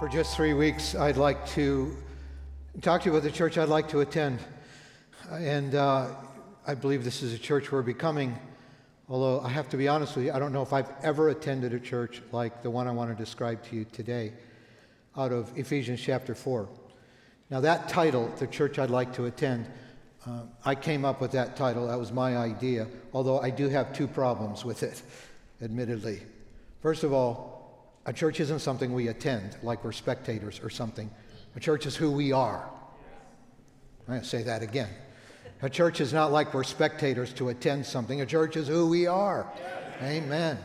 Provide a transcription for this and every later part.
For just three weeks, I'd like to talk to you about the church I'd like to attend. And uh, I believe this is a church we're becoming, although I have to be honest with you, I don't know if I've ever attended a church like the one I want to describe to you today out of Ephesians chapter 4. Now, that title, The Church I'd Like to Attend, uh, I came up with that title. That was my idea, although I do have two problems with it, admittedly. First of all, a church isn't something we attend, like we're spectators or something. A church is who we are. I'm going to say that again. A church is not like we're spectators to attend something. A church is who we are. Amen.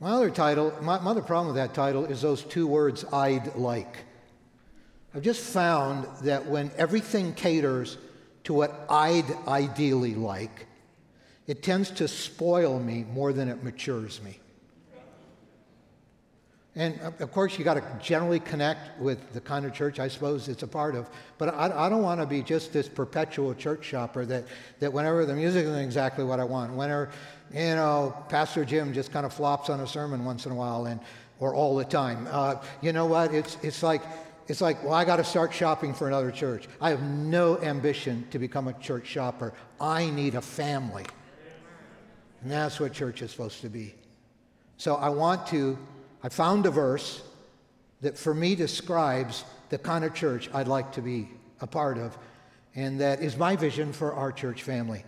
My other title, my, my other problem with that title is those two words, I'd like. I've just found that when everything caters to what I'd ideally like, it tends to spoil me more than it matures me. And of course, you got to generally connect with the kind of church I suppose it's a part of. But I, I don't want to be just this perpetual church shopper that, that whenever the music isn't exactly what I want, whenever, you know, Pastor Jim just kind of flops on a sermon once in a while and, or all the time. Uh, you know what? It's, it's like, it's like, well, I got to start shopping for another church. I have no ambition to become a church shopper. I need a family. And that's what church is supposed to be. So I want to I found a verse that for me describes the kind of church I'd like to be a part of, and that is my vision for our church family.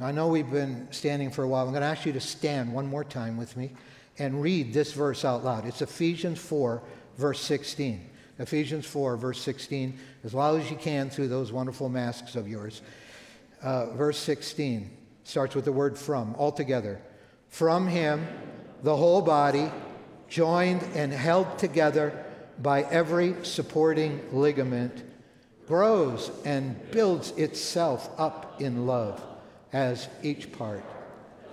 I know we've been standing for a while. I'm going to ask you to stand one more time with me and read this verse out loud. It's Ephesians 4, verse 16. Ephesians 4, verse 16, as loud as you can through those wonderful masks of yours. Uh, verse 16 starts with the word from, altogether. From him, the whole body joined and held together by every supporting ligament, grows and builds itself up in love as each part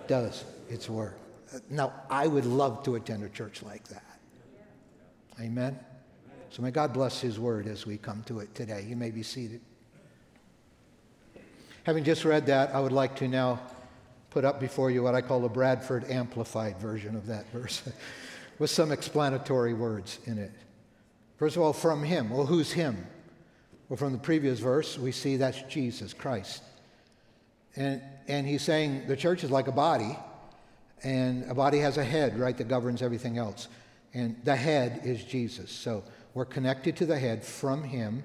does its work. Now, I would love to attend a church like that. Amen? So may God bless His word as we come to it today. You may be seated. Having just read that, I would like to now put up before you what I call the Bradford Amplified version of that verse. with some explanatory words in it. First of all, from him. Well, who's him? Well, from the previous verse, we see that's Jesus Christ. And, and he's saying the church is like a body, and a body has a head, right, that governs everything else. And the head is Jesus. So we're connected to the head from him.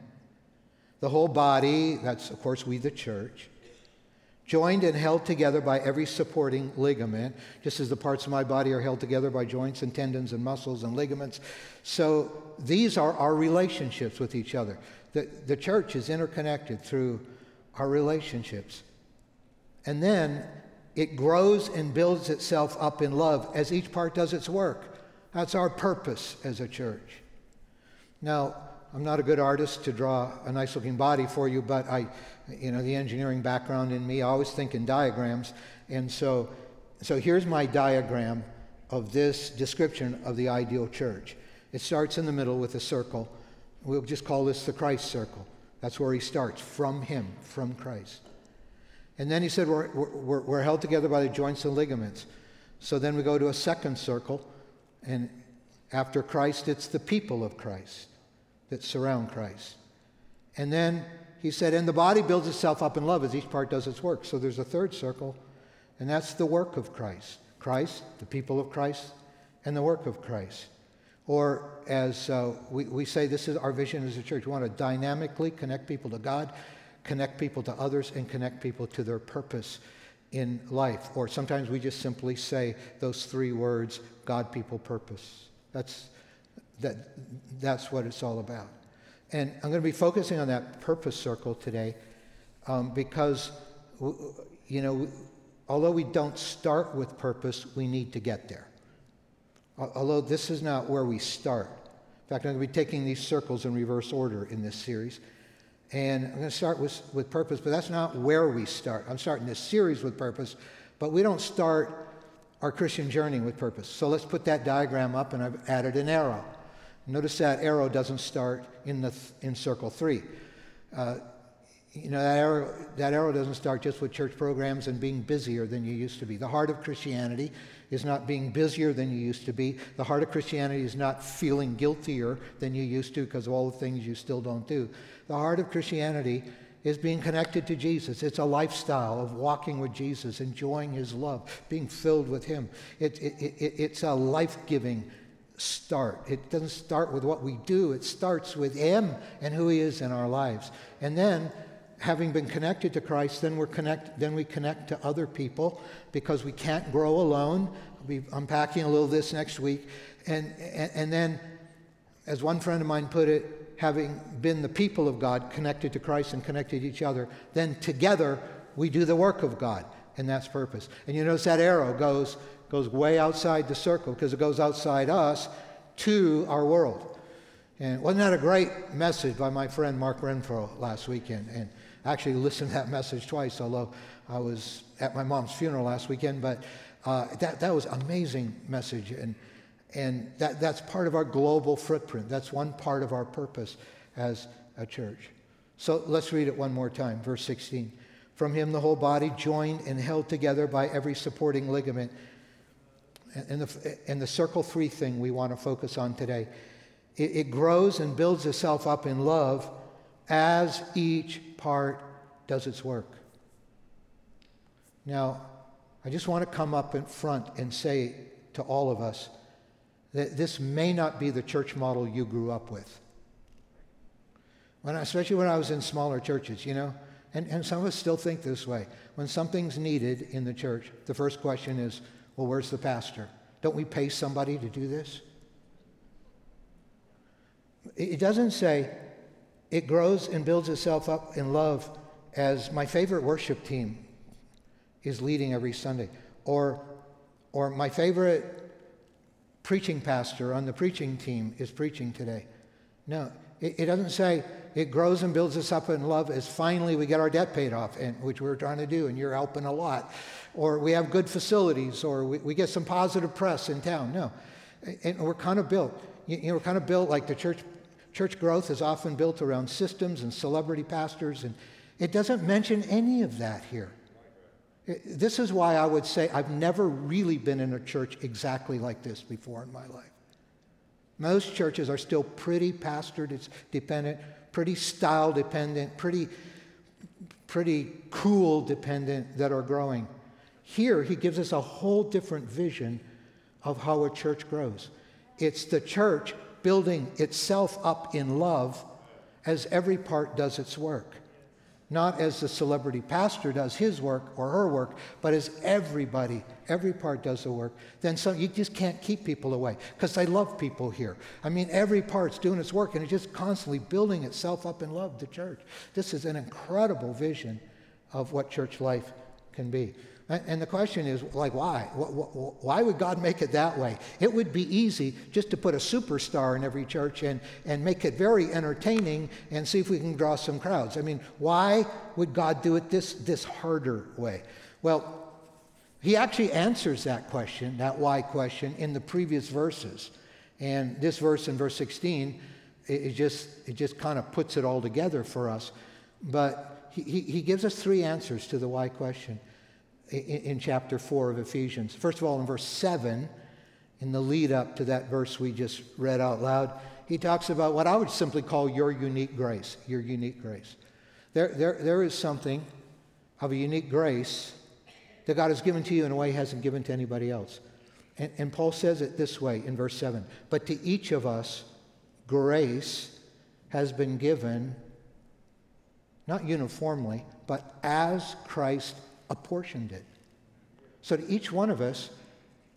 The whole body, that's, of course, we, the church joined and held together by every supporting ligament, just as the parts of my body are held together by joints and tendons and muscles and ligaments. So these are our relationships with each other. The, the church is interconnected through our relationships. And then it grows and builds itself up in love as each part does its work. That's our purpose as a church. Now, I'm not a good artist to draw a nice looking body for you, but I, you know, the engineering background in me, I always think in diagrams. And so, so here's my diagram of this description of the ideal church. It starts in the middle with a circle. We'll just call this the Christ circle. That's where he starts, from him, from Christ. And then he said, we're, we're, we're held together by the joints and ligaments. So then we go to a second circle, and after Christ, it's the people of Christ that surround Christ. And then he said, and the body builds itself up in love as each part does its work. So there's a third circle, and that's the work of Christ. Christ, the people of Christ, and the work of Christ. Or as uh, we, we say, this is our vision as a church. We want to dynamically connect people to God, connect people to others, and connect people to their purpose in life. Or sometimes we just simply say those three words God, people, purpose. That's, that, that's what it's all about. And I'm going to be focusing on that purpose circle today um, because, you know, although we don't start with purpose, we need to get there. Although this is not where we start. In fact, I'm going to be taking these circles in reverse order in this series. And I'm going to start with, with purpose, but that's not where we start. I'm starting this series with purpose, but we don't start our Christian journey with purpose. So let's put that diagram up, and I've added an arrow. Notice that arrow doesn't start in, the th- in circle three. Uh, you know, that arrow, that arrow doesn't start just with church programs and being busier than you used to be. The heart of Christianity is not being busier than you used to be. The heart of Christianity is not feeling guiltier than you used to because of all the things you still don't do. The heart of Christianity is being connected to Jesus. It's a lifestyle of walking with Jesus, enjoying his love, being filled with him. It, it, it, it's a life giving start. It doesn't start with what we do, it starts with him and who he is in our lives. And then having been connected to Christ, then we're connect, then we connect to other people because we can't grow alone. I'll be unpacking a little this next week. And, and, and then, as one friend of mine put it, having been the people of God, connected to Christ and connected to each other, then together we do the work of God, and that's purpose. And you notice that arrow goes, goes way outside the circle because it goes outside us to our world. And wasn't that a great message by my friend Mark Renfro last weekend? And I actually listened to that message twice, although I was at my mom's funeral last weekend. But uh, that, that was amazing message. And, and that, that's part of our global footprint. That's one part of our purpose as a church. So let's read it one more time. Verse 16. From him, the whole body, joined and held together by every supporting ligament. And the, and the circle three thing we want to focus on today. It, it grows and builds itself up in love as each part does its work. Now, I just want to come up in front and say to all of us that this may not be the church model you grew up with. When I, especially when I was in smaller churches, you know, and, and some of us still think this way. When something's needed in the church, the first question is, well, where's the pastor? Don't we pay somebody to do this? It doesn't say, it grows and builds itself up in love as my favorite worship team is leading every Sunday, or, or my favorite preaching pastor on the preaching team is preaching today. No, it, it, doesn't say it grows and builds us up in love as finally we get our debt paid off, and, which we're trying to do, and you're helping a lot, or we have good facilities, or we, we get some positive press in town. No, and we're kind of built. You, you know, we're kind of built like the church Church growth is often built around systems and celebrity pastors, and it doesn't mention any of that here. This is why I would say I've never really been in a church exactly like this before in my life. Most churches are still pretty pastored, it's dependent, pretty style dependent, pretty, pretty cool dependent that are growing. Here, he gives us a whole different vision of how a church grows. It's the church building itself up in love as every part does its work. Not as the celebrity pastor does his work or her work, but as everybody, every part does the work. Then some, you just can't keep people away because they love people here. I mean, every part's doing its work and it's just constantly building itself up in love, the church. This is an incredible vision of what church life can be. And the question is, like, why? Why would God make it that way? It would be easy just to put a superstar in every church and, and make it very entertaining and see if we can draw some crowds. I mean, why would God do it this, this harder way? Well, he actually answers that question, that why question, in the previous verses. And this verse in verse 16, it, just, it just kind of puts it all together for us. But he, he gives us three answers to the why question in, in chapter 4 of Ephesians. First of all, in verse 7, in the lead up to that verse we just read out loud, he talks about what I would simply call your unique grace. Your unique grace. There, there, there is something of a unique grace that God has given to you in a way he hasn't given to anybody else. And, and Paul says it this way in verse 7 But to each of us, grace has been given, not uniformly, but as Christ apportioned it. So to each one of us,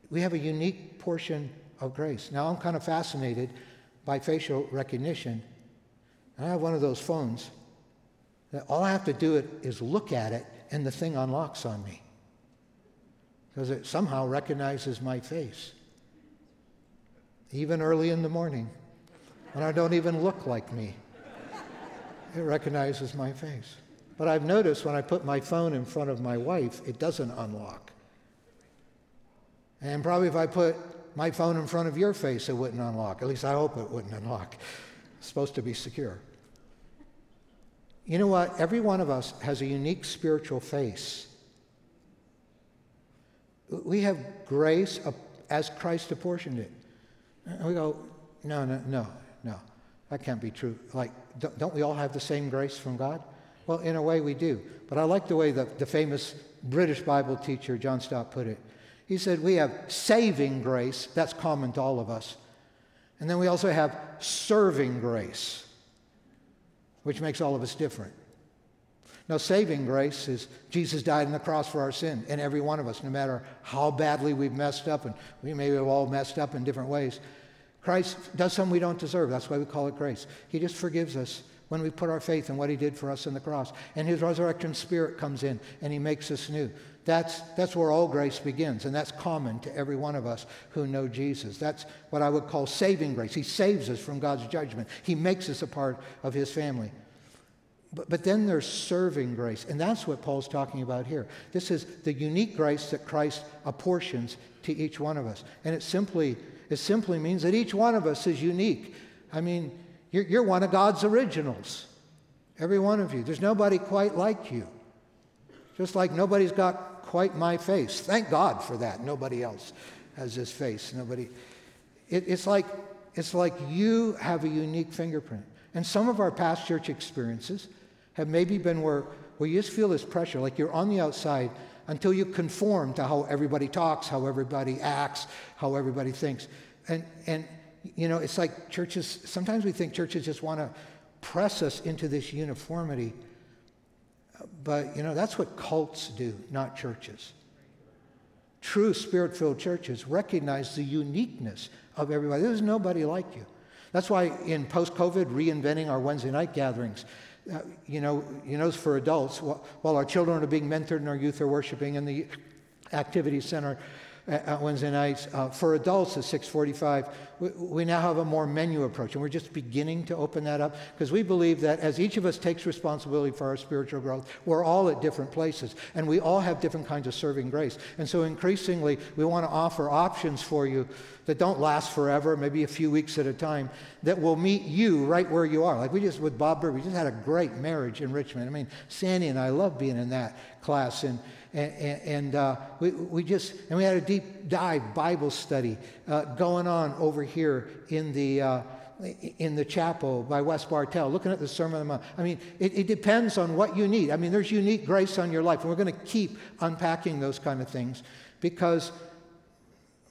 we have a unique portion of grace. Now, I'm kind of fascinated by facial recognition. And I have one of those phones that all I have to do is look at it and the thing unlocks on me because it somehow recognizes my face. Even early in the morning, when I don't even look like me, it recognizes my face. But I've noticed when I put my phone in front of my wife, it doesn't unlock. And probably if I put my phone in front of your face, it wouldn't unlock. At least I hope it wouldn't unlock. It's supposed to be secure. You know what? Every one of us has a unique spiritual face. We have grace as Christ apportioned it. And we go, no, no, no, no. That can't be true. Like, don't we all have the same grace from God? Well, in a way, we do. But I like the way the, the famous British Bible teacher, John Stott, put it. He said, We have saving grace, that's common to all of us. And then we also have serving grace, which makes all of us different. Now, saving grace is Jesus died on the cross for our sin, and every one of us, no matter how badly we've messed up, and we may have all messed up in different ways. Christ does something we don't deserve. That's why we call it grace. He just forgives us when we put our faith in what he did for us on the cross. And his resurrection spirit comes in and he makes us new. That's, that's where all grace begins, and that's common to every one of us who know Jesus. That's what I would call saving grace. He saves us from God's judgment, He makes us a part of His family. But, but then there's serving grace, and that's what Paul's talking about here. This is the unique grace that Christ apportions to each one of us. And it simply, it simply means that each one of us is unique. I mean, you're, you're one of God's originals. Every one of you. There's nobody quite like you. Just like nobody's got quite my face. Thank God for that. Nobody else has this face. Nobody. It, it's like it's like you have a unique fingerprint. And some of our past church experiences have maybe been where, where you just feel this pressure, like you're on the outside until you conform to how everybody talks, how everybody acts, how everybody thinks. And, and you know, it's like churches, sometimes we think churches just want to press us into this uniformity. But, you know, that's what cults do, not churches. True spirit filled churches recognize the uniqueness of everybody. There's nobody like you. That's why in post COVID, reinventing our Wednesday night gatherings, uh, you know, you know, for adults, while, while our children are being mentored and our youth are worshiping in the activity center, at Wednesday nights. Uh, for adults at 645, we, we, now have a more menu approach, and we're just beginning to open that up because we believe that as each of us takes responsibility for our spiritual growth, we're all at different places, and we all have different kinds of serving grace. And so increasingly, we want to offer options for you that don't last forever, maybe a few weeks at a time, that will meet you right where you are. Like we just, with Bob Bird, we just had a great marriage enrichment. I mean, Sandy and I love being in that class, and and, and uh, we, we just, and we had a deep dive Bible study uh, going on over here in the, uh, in the chapel by Wes Bartell, looking at the Sermon on the Mount. I mean, it, it depends on what you need. I mean, there's unique grace on your life, and we're going to keep unpacking those kind of things because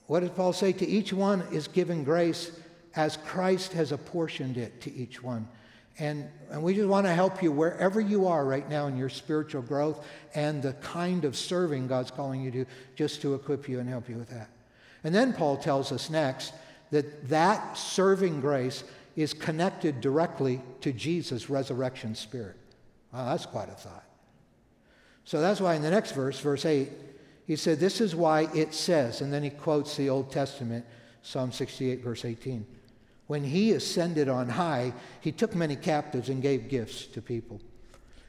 what did Paul say? To each one is given grace as Christ has apportioned it to each one. And, and we just want to help you wherever you are right now in your spiritual growth and the kind of serving God's calling you to, just to equip you and help you with that. And then Paul tells us next that that serving grace is connected directly to Jesus' resurrection spirit. Wow, that's quite a thought. So that's why in the next verse, verse 8, he said, This is why it says, and then he quotes the Old Testament, Psalm 68, verse 18. When he ascended on high, he took many captives and gave gifts to people.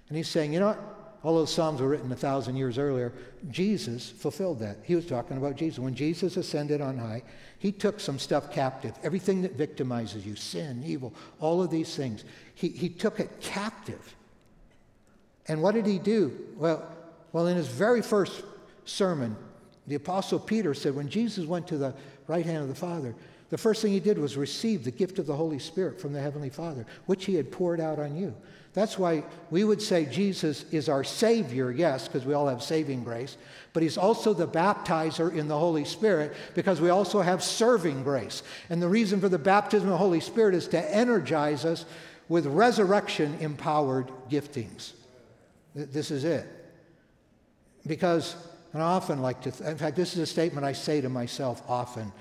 And he's saying, you know what? All those Psalms were written a thousand years earlier. Jesus fulfilled that. He was talking about Jesus. When Jesus ascended on high, he took some stuff captive. Everything that victimizes you, sin, evil, all of these things. He, he took it captive. And what did he do? Well, well, in his very first sermon, the Apostle Peter said, when Jesus went to the right hand of the Father, the first thing he did was receive the gift of the Holy Spirit from the Heavenly Father, which he had poured out on you. That's why we would say Jesus is our Savior, yes, because we all have saving grace, but He's also the baptizer in the Holy Spirit because we also have serving grace. And the reason for the baptism of the Holy Spirit is to energize us with resurrection empowered giftings. This is it. Because, and I often like to, th- in fact, this is a statement I say to myself often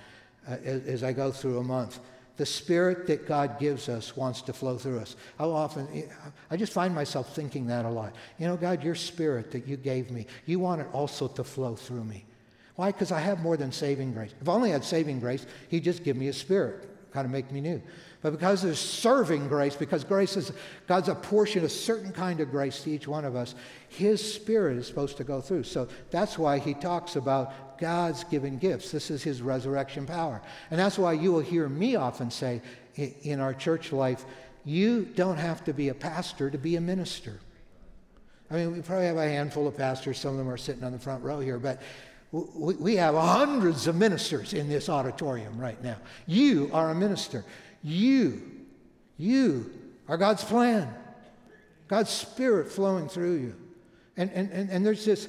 uh, as, I go through a month. The spirit that God gives us wants to flow through us. How often, I just find myself thinking that a lot. You know, God, your spirit that you gave me, you want it also to flow through me. Why? Because I have more than saving grace. If I only had saving grace, He'd just give me a spirit, kind of make me new. But because there's serving grace, because grace is God's apportioned a certain kind of grace to each one of us, His Spirit is supposed to go through. So that's why He talks about God's given gifts. This is His resurrection power. And that's why you will hear me often say in our church life, you don't have to be a pastor to be a minister. I mean, we probably have a handful of pastors. Some of them are sitting on the front row here, but we have hundreds of ministers in this auditorium right now. You are a minister. You, you are God's plan, God's Spirit flowing through you. And, and, and, and there's this,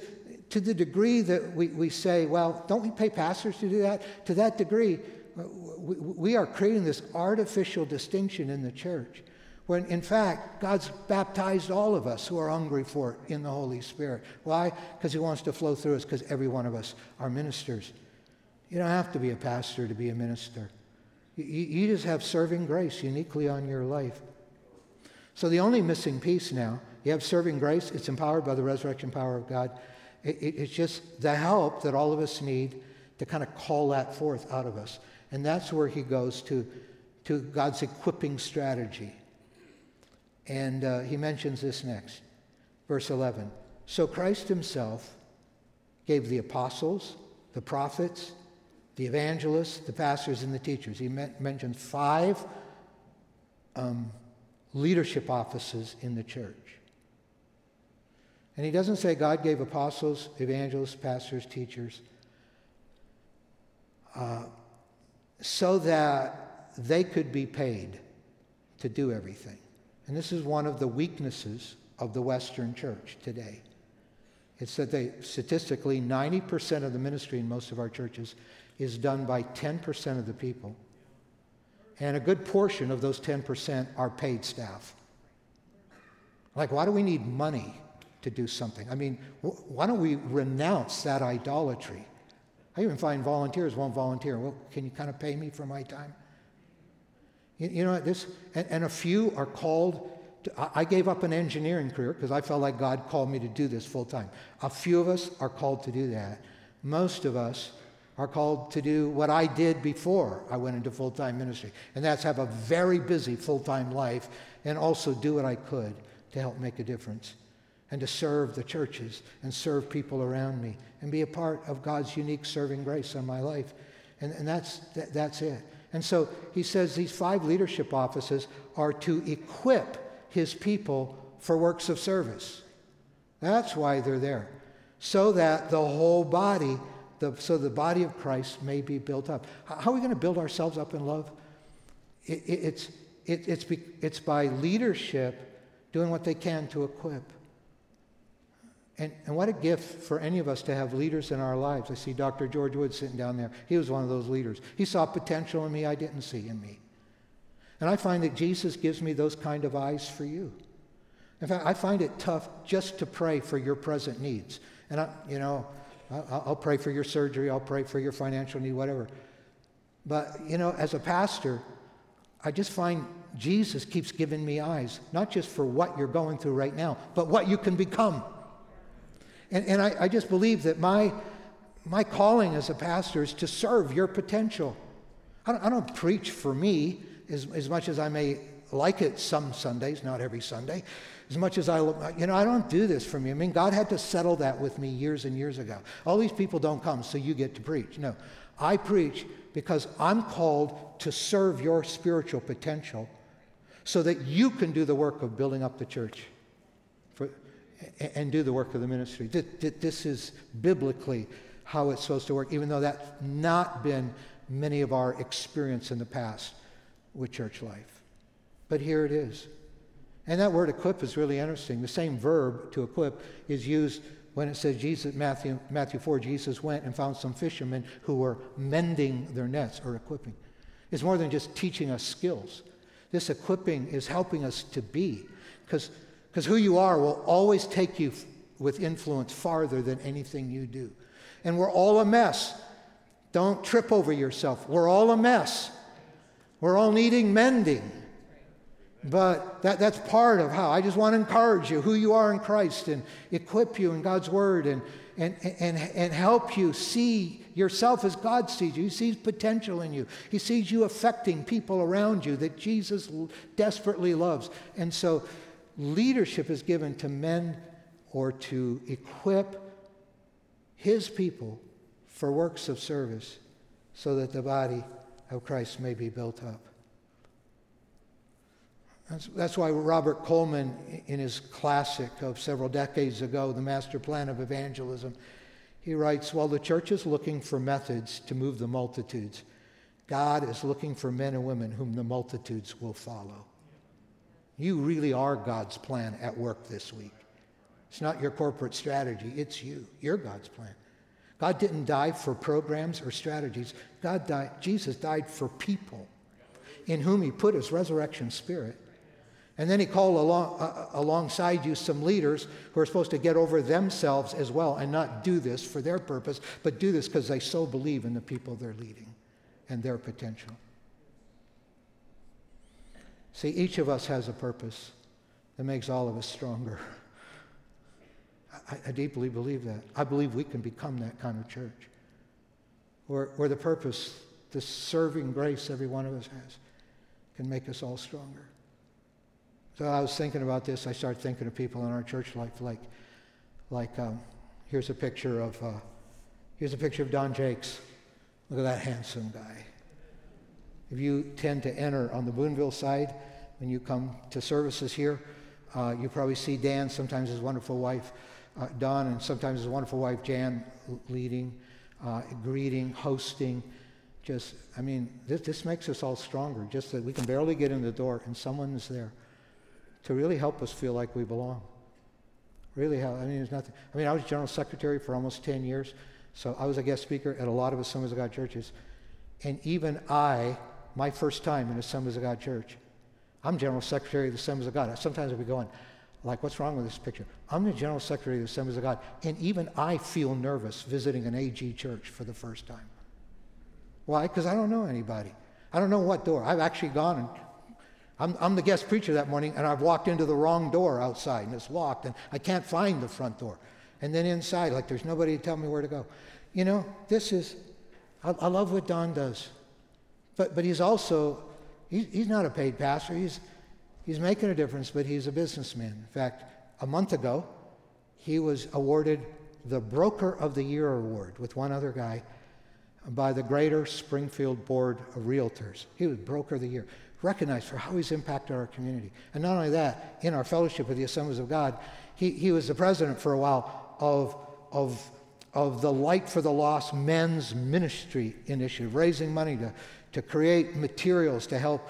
to the degree that we, we say, well, don't we pay pastors to do that? To that degree, uh, we, we are creating this artificial distinction in the church when in fact God's baptized all of us who are hungry for it in the Holy Spirit. Why? Because He wants to flow through us, because every one of us are ministers. You don't have to be a pastor to be a minister. You, just have serving grace uniquely on your life. So the only missing piece now, you have serving grace, it's empowered by the resurrection power of God. It, it, it's just the help that all of us need to kind of call that forth out of us. And that's where he goes to, to God's equipping strategy. And uh, he mentions this next, verse 11. So Christ himself gave the apostles, the prophets, the evangelists, the pastors, and the teachers. He mentioned five um, leadership offices in the church. And he doesn't say God gave apostles, evangelists, pastors, teachers, uh, so that they could be paid to do everything. And this is one of the weaknesses of the Western church today. It's that they, statistically, 90% of the ministry in most of our churches is done by 10% of the people. And a good portion of those 10% are paid staff. Like, why do we need money to do something? I mean, why don't we renounce that idolatry? I even find volunteers won't volunteer. Well, can you kind of pay me for my time? You, you know, this, and, and, a few are called. To, I gave up an engineering career because I felt like God called me to do this full time. A few of us are called to do that. Most of us are called to do what I did before I went into full time ministry, and that's have a very busy full time life and also do what I could to help make a difference and to serve the churches and serve people around me and be a part of God's unique serving grace on my life. And, and that's, that, that's it. And so he says these five leadership offices are to equip his people for works of service. That's why they're there. So that the whole body, the, so the body of Christ may be built up. How are we going to build ourselves up in love? It, it, it's, it, it's, be, it's by leadership doing what they can to equip. And, and what a gift for any of us to have leaders in our lives. I see Dr. George Wood sitting down there. He was one of those leaders. He saw potential in me I didn't see in me. And I find that Jesus gives me those kind of eyes for you. In fact, I find it tough just to pray for your present needs. And, I, you know, I'll pray for your surgery, I'll pray for your financial need, whatever. But, you know, as a pastor, I just find Jesus keeps giving me eyes, not just for what you're going through right now, but what you can become. And, and I, I just believe that my, my calling as a pastor is to serve your potential. I don't, I don't preach for me as, as much as I may like it some Sundays, not every Sunday. As much as I, look, you know, I don't do this for me. I mean, God had to settle that with me years and years ago. All these people don't come so you get to preach. No, I preach because I'm called to serve your spiritual potential so that you can do the work of building up the church and do the work of the ministry. This is biblically how it's supposed to work, even though that's not been many of our experience in the past with church life. But here it is. And that word equip is really interesting. The same verb to equip is used when it says Jesus, Matthew, Matthew 4, Jesus went and found some fishermen who were mending their nets or equipping. It's more than just teaching us skills. This equipping is helping us to be. Because who you are will always take you with influence farther than anything you do. And we're all a mess. Don't trip over yourself. We're all a mess. We're all needing mending. But that, that's part of how I just want to encourage you who you are in Christ and equip you in God's Word and, and, and, and help you see yourself as God sees you. He sees potential in you, He sees you affecting people around you that Jesus desperately loves. And so leadership is given to men or to equip his people for works of service so that the body of Christ may be built up. That's, that's why Robert Coleman, in his classic of several decades ago, The Master Plan of Evangelism, he writes While the church is looking for methods to move the multitudes, God is looking for men and women whom the multitudes will follow. You really are God's plan at work this week. It's not your corporate strategy, it's you. You're God's plan. God didn't die for programs or strategies. God died, Jesus died for people in whom he put his resurrection spirit. And then he called along, uh, uh, alongside you some leaders who are supposed to get over themselves as well and not do this for their purpose, but do this because they so believe in the people they're leading and their potential. See, each of us has a purpose that makes all of us stronger. I, I deeply believe that. I believe we can become that kind of church where, where the purpose, the serving grace every one of us has, can make us all stronger. So I was thinking about this. I started thinking of people in our church life, like, like um, here's a picture of, uh, here's a picture of Don Jakes. Look at that handsome guy. If you tend to enter on the Boonville side, when you come to services here, uh, you probably see Dan, sometimes his wonderful wife, uh, Don, and sometimes his wonderful wife, Jan, leading, uh, greeting, hosting. Just, I mean, this, this makes us all stronger, just that we can barely get in the door and someone's there to really help us feel like we belong. Really help. I mean, there's nothing. I mean, I was general secretary for almost 10 years, so I was a guest speaker at a lot of Assemblies of God churches. And even I, my first time in Assemblies of God church, I'm general secretary of the Assemblies of God. Sometimes I'll be going, like, what's wrong with this picture? I'm the general secretary of the Assemblies of God, and even I feel nervous visiting an AG church for the first time. Why? Because I don't know anybody. I don't know what door. I've actually gone and I'm, I'm the guest preacher that morning, and I've walked into the wrong door outside, and it's locked, and I can't find the front door. And then inside, like there's nobody to tell me where to go. You know, this is, I, I love what Don does. But, but he's also, he, he's not a paid pastor. He's, he's making a difference, but he's a businessman. In fact, a month ago, he was awarded the Broker of the Year award with one other guy by the Greater Springfield Board of Realtors. He was Broker of the Year recognized for how he's impacted our community. And not only that, in our fellowship with the Assemblies of God, he, he was the president for a while of, of, of the Light for the Lost Men's Ministry Initiative, raising money to, to create materials to help,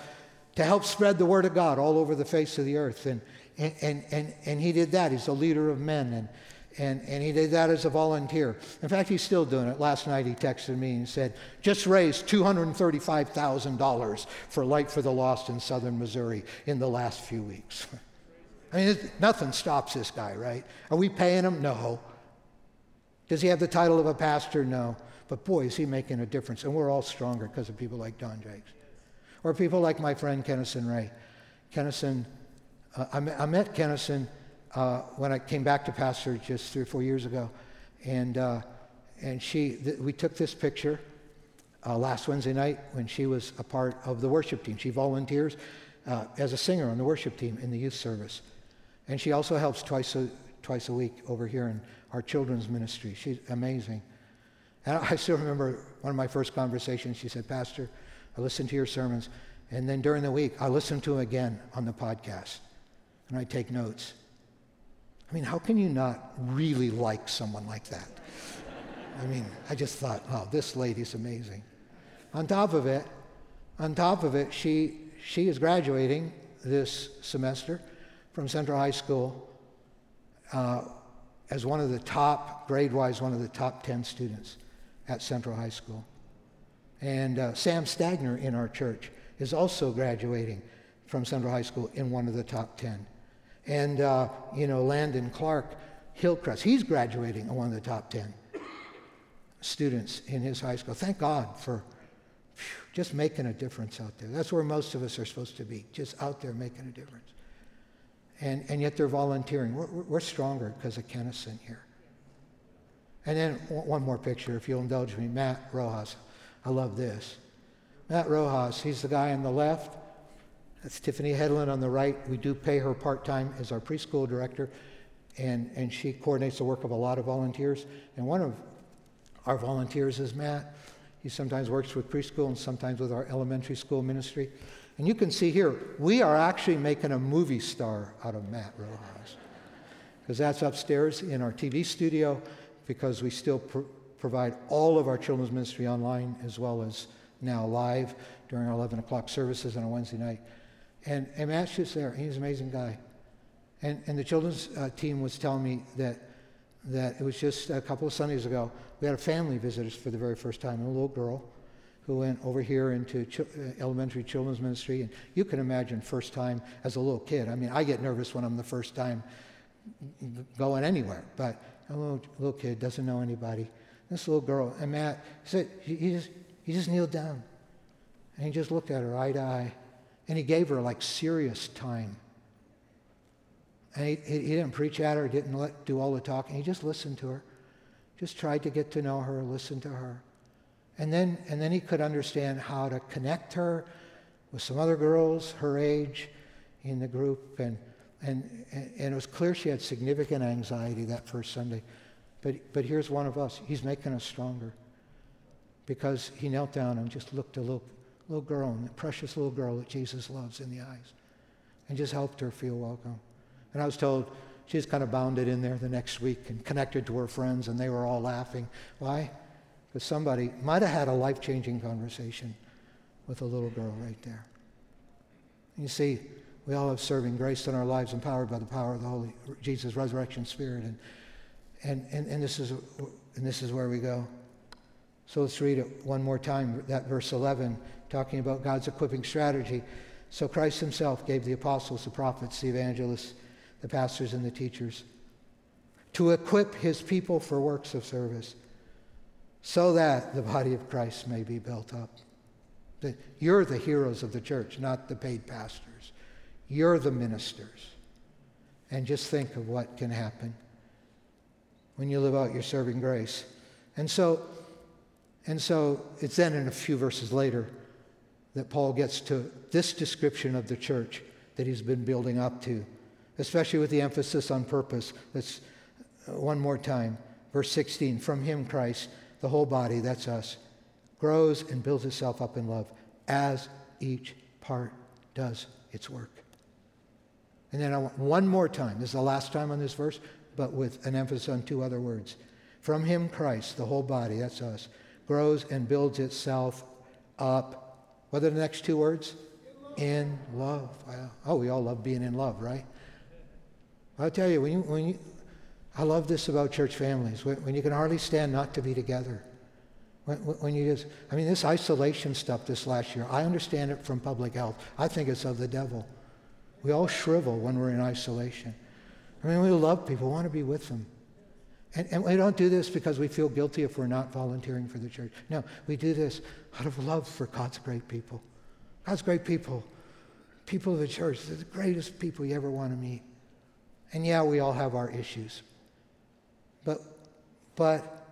to help spread the Word of God all over the face of the earth. And, and, and, and, and he did that. He's a leader of men. And, and, and he did that as a volunteer. In fact, he's still doing it. Last night he texted me and said, just raised $235,000 for Light for the Lost in southern Missouri in the last few weeks. I mean, nothing stops this guy, right? Are we paying him? No. Does he have the title of a pastor? No. But boy, is he making a difference. And we're all stronger because of people like Don Jakes. Or people like my friend Kennison Ray. Kennison, uh, I, met, I met Kennison uh, when I came back to pastor just three or four years ago, and uh, and she th- we took this picture uh, last Wednesday night when she was a part of the worship team. She volunteers uh, as a singer on the worship team in the youth service, and she also helps twice a twice a week over here in our children's ministry. She's amazing. And I still remember one of my first conversations. She said, "Pastor, I listened to your sermons." And then during the week, I listened to them again on the podcast, and I take notes. I mean, how can you not really like someone like that? I mean, I just thought, wow, this lady's amazing. On top of it, on top of it, she, she is graduating this semester from Central High School uh, as one of the top, grade wise, one of the top 10 students at Central High School. And uh, Sam Stagner in our church is also graduating from Central High School in one of the top 10. And, uh, you know, Landon Clark Hillcrest, he's graduating one of the top 10 students in his high school. Thank God for just making a difference out there. That's where most of us are supposed to be, just out there making a difference. And, and yet they're volunteering. We're, we're stronger because of Kennison here. And then one more picture, if you'll indulge me. Matt Rojas. I love this. Matt Rojas, he's the guy on the left. That's Tiffany Hedlund on the right. We do pay her part time as our preschool director, and, and she coordinates the work of a lot of volunteers. And one of our volunteers is Matt. He sometimes works with preschool and sometimes with our elementary school ministry. And you can see here, we are actually making a movie star out of Matt Rojas. Because that's upstairs in our TV studio, because we still pr- provide all of our children's ministry online as well as now live during our 11 o'clock services on a Wednesday night. And, and Matt's just there. He's an amazing guy. And, and the children's uh, team was telling me that, that it was just a couple of Sundays ago, we had a family visit us for the very first time, a little girl who went over here into ch- uh, elementary children's ministry. And you can imagine first time as a little kid. I mean, I get nervous when I'm the first time going anywhere, but a little, little kid doesn't know anybody. This little girl, and Matt said, he, he just, he just kneeled down and he just looked at her eye to eye and he gave her like serious time. And he, he didn't preach at her, didn't let, do all the talking. He just listened to her, just tried to get to know her, listen to her. And then, and then he could understand how to connect her with some other girls her age in the group. And, and, and it was clear she had significant anxiety that first Sunday. But, but here's one of us. He's making us stronger because he knelt down and just looked a little, little girl, a precious little girl that Jesus loves in the eyes, and just helped her feel welcome. And I was told she just kind of bounded in there the next week and connected to her friends, and they were all laughing. Why? Because somebody might have had a life changing conversation with a little girl right there. And you see, we all have serving grace in our lives, empowered by the power of the Holy Jesus' resurrection spirit. And, and, and, and, this is, and this is where we go. So let's read it one more time, that verse 11, talking about God's equipping strategy. So Christ himself gave the apostles, the prophets, the evangelists, the pastors, and the teachers to equip his people for works of service so that the body of Christ may be built up. You're the heroes of the church, not the paid pastors. You're the ministers. And just think of what can happen when you live out your serving grace. And so, and so it's then in a few verses later that Paul gets to this description of the church that he's been building up to, especially with the emphasis on purpose. That's uh, one more time. Verse 16 From him, Christ the whole body, that's us, grows and builds itself up in love as each part does its work. And then I want one more time, this is the last time on this verse, but with an emphasis on two other words. From him, Christ, the whole body, that's us, grows and builds itself up. What are the next two words? In love. Oh, we all love being in love, right? I'll tell you, when you, when you, I love this about church families when, when you can hardly stand not to be together. When, when, you just, I mean, this isolation stuff this last year, I understand it from public health. I think it's of the devil. We all shrivel when we're in isolation. I mean, we love people, want to be with them. And, and we don't do this because we feel guilty if we're not volunteering for the church. No, we do this out of love for God's great people. God's great people, people of the church, they're the greatest people you ever want to meet. And yeah, we all have our issues. But, but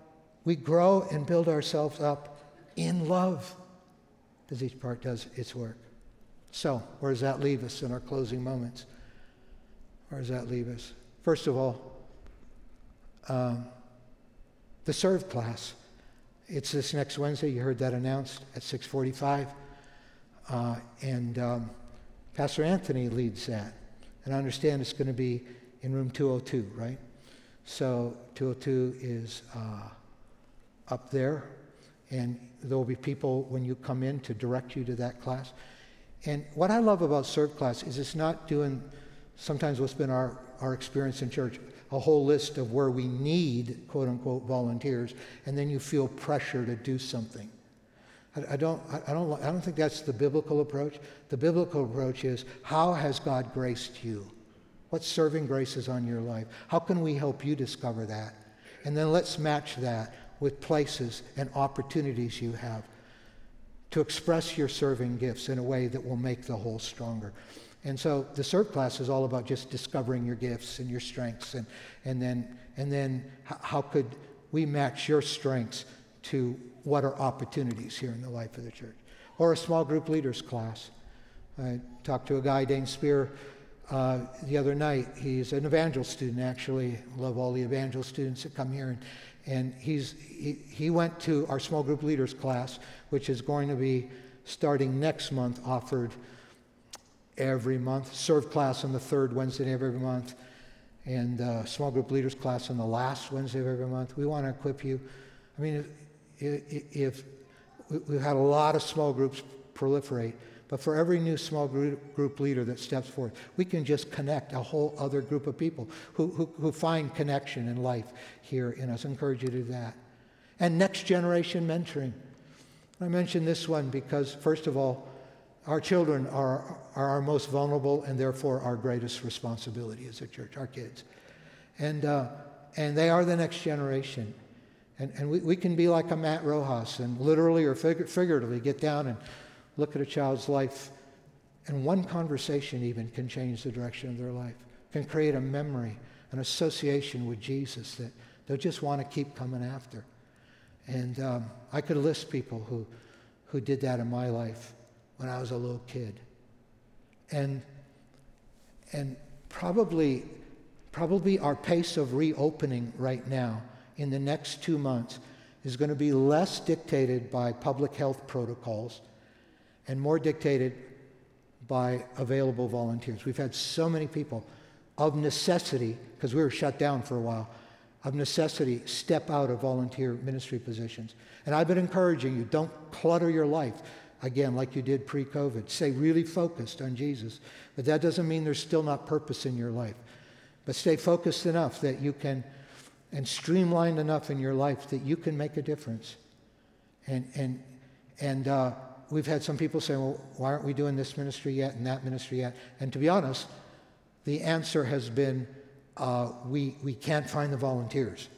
we grow and build ourselves up in love as each part does its work. So, where does that leave us in our closing moments? Where does that leave us? First of all, um, the serve class. It's this next Wednesday. You heard that announced at 6:45, uh, and um, Pastor Anthony leads that. And I understand it's going to be in room 202, right? So 202 is uh, up there, and there will be people when you come in to direct you to that class. And what I love about Serve Class is it's not doing sometimes what's been our, our experience in church, a whole list of where we need quote unquote volunteers, and then you feel pressure to do something. I, don't, I, don't, I don't think that's the biblical approach. The biblical approach is how has God graced you? What serving grace is on your life? How can we help you discover that? And then let's match that with places and opportunities you have to express your serving gifts in a way that will make the whole stronger. And so the serve class is all about just discovering your gifts and your strengths and, and then and then how could we match your strengths to what are opportunities here in the life of the church. Or a small group leaders class. I talked to a guy, Dane Spear, uh, the other night. He's an evangel student, actually. Love all the evangel students that come here. And, And he's, he, he went to our small group leaders class, which is going to be starting next month, offered every month. Serve class on the third Wednesday of every month, and uh, small group leaders class on the last Wednesday of every month. We want to equip you. I mean, if, if, we've had a lot of small groups proliferate, but for every new small group, group leader that steps forth, we can just connect a whole other group of people who, who, who find connection in life here in us. I encourage you to do that. And next generation mentoring. I mention this one because, first of all, our children are, are our most vulnerable and therefore our greatest responsibility as a church, our kids. And, uh, and they are the next generation. And, and we, we can be like a Mr. Rogers and literally or fig- figuratively get down and look at a child's life, and one conversation even can change the direction of their life, can create a memory, an association with Jesus that they'll just want to keep coming after. And um, I could list people who, who did that in my life when I was a little kid. And, and probably, probably our pace of reopening right now in the next two months is going to be less dictated by public health protocols and more dictated by available volunteers. We've had so many people of necessity, because we were shut down for a while, of necessity step out of volunteer ministry positions. And I've been encouraging you don't clutter your life again like you did pre COVID. Stay really focused on Jesus. But that doesn't mean there's still not purpose in your life. But stay focused enough that you can, and streamlined enough in your life that you can make a difference. And, and, and uh, we've had some people say, well, why aren't we doing this ministry yet and that ministry yet? And to be honest, the answer has been uh, we, we can't find the volunteers.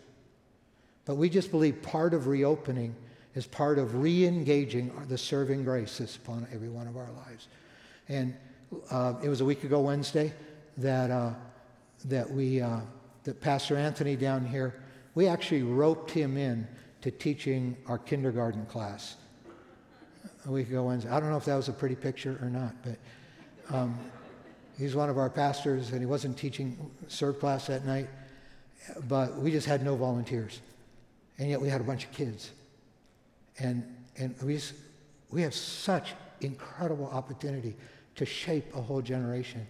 But we just believe part of reopening is part of re engaging the serving grace that's upon every one of our lives. And uh, it was a week ago Wednesday that, uh, that, we, uh, that Pastor Anthony down here, we actually roped him in to teaching our kindergarten class a week ago Wednesday. I don't know if that was a pretty picture or not, but um, he's one of our pastors, and he wasn't teaching serve class that night. But we just had no volunteers, and yet we had a bunch of kids, and and we we have such incredible opportunity to shape a whole generation,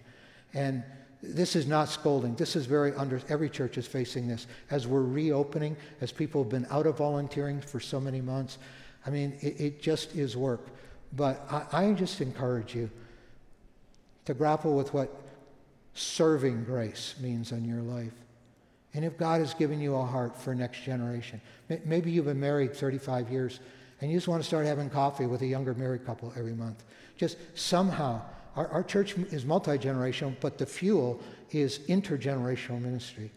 and this is not scolding. This is very under, every church is facing this. As we're reopening, as people have been out of volunteering for so many months, I mean, it, it just is work. But I, I just encourage you to grapple with what serving grace means in your life. And if God has given you a heart for next generation, maybe you've been married 35 years and you just want to start having coffee with a younger married couple every month. Just somehow, our, our church is multi generational, but the fuel is intergenerational ministry,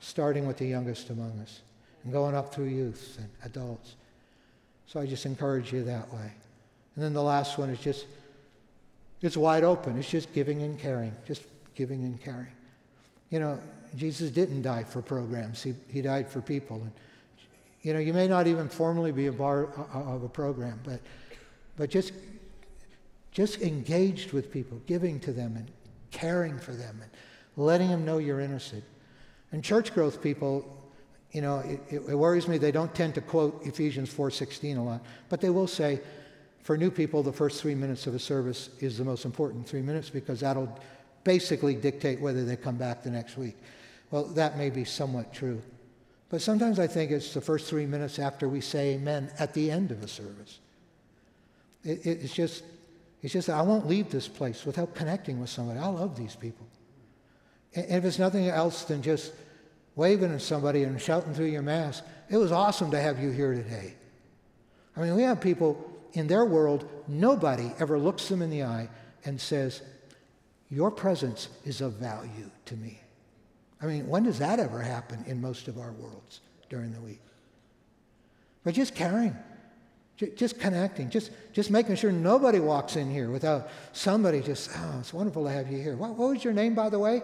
starting with the youngest among us and going up through youth and adults. So I just encourage you that way. And then the last one is just, it's wide open. It's just giving and caring, just giving and caring. You know, Jesus didn't die for programs, he, he died for people. And, you know, you may not even formally be a part of a program, but, but just, just engaged with people, giving to them and caring for them and letting them know you're interested. And church growth people, you know, it, it, worries me they don't tend to quote Ephesians 4.16 a lot, but they will say, for new people, the first three minutes of a service is the most important three minutes because that'll basically dictate whether they come back the next week. Well, that may be somewhat true. But sometimes I think it's the first three minutes after we say amen at the end of a service. It, it, it's just, it's just I won't leave this place without connecting with somebody. I love these people. And if it's nothing else than just waving at somebody and shouting through your mask, it was awesome to have you here today. I mean, we have people in their world, nobody ever looks them in the eye and says, Your presence is of value to me. I mean, when does that ever happen in most of our worlds during the week? But just caring, just connecting, just, just making sure nobody walks in here without somebody just, oh, it's wonderful to have you here. What, what was your name, by the way?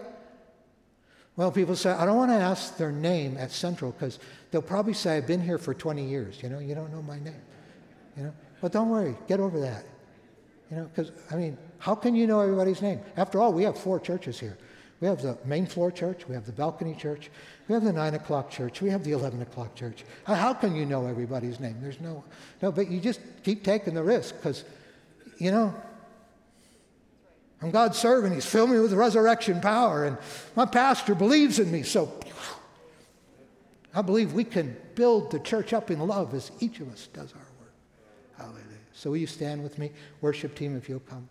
Well, people say, I don't want to ask their name at Central because they'll probably say, I've been here for 20 years. You know, you don't know my name. You know, but don't worry, get over that. You know, because, I mean, how can you know everybody's name? After all, we have four churches here. We have the main floor church, we have the balcony church, we have the 9 o'clock church, we have the 11 o'clock church. How can you know everybody's name? There's no, no, but you just keep taking the risk because, you know, I'm God's servant. He's filled me with resurrection power, and my pastor believes in me. So I believe we can build the church up in love as each of us does our work. Hallelujah. So will you stand with me? Worship team, if you'll come.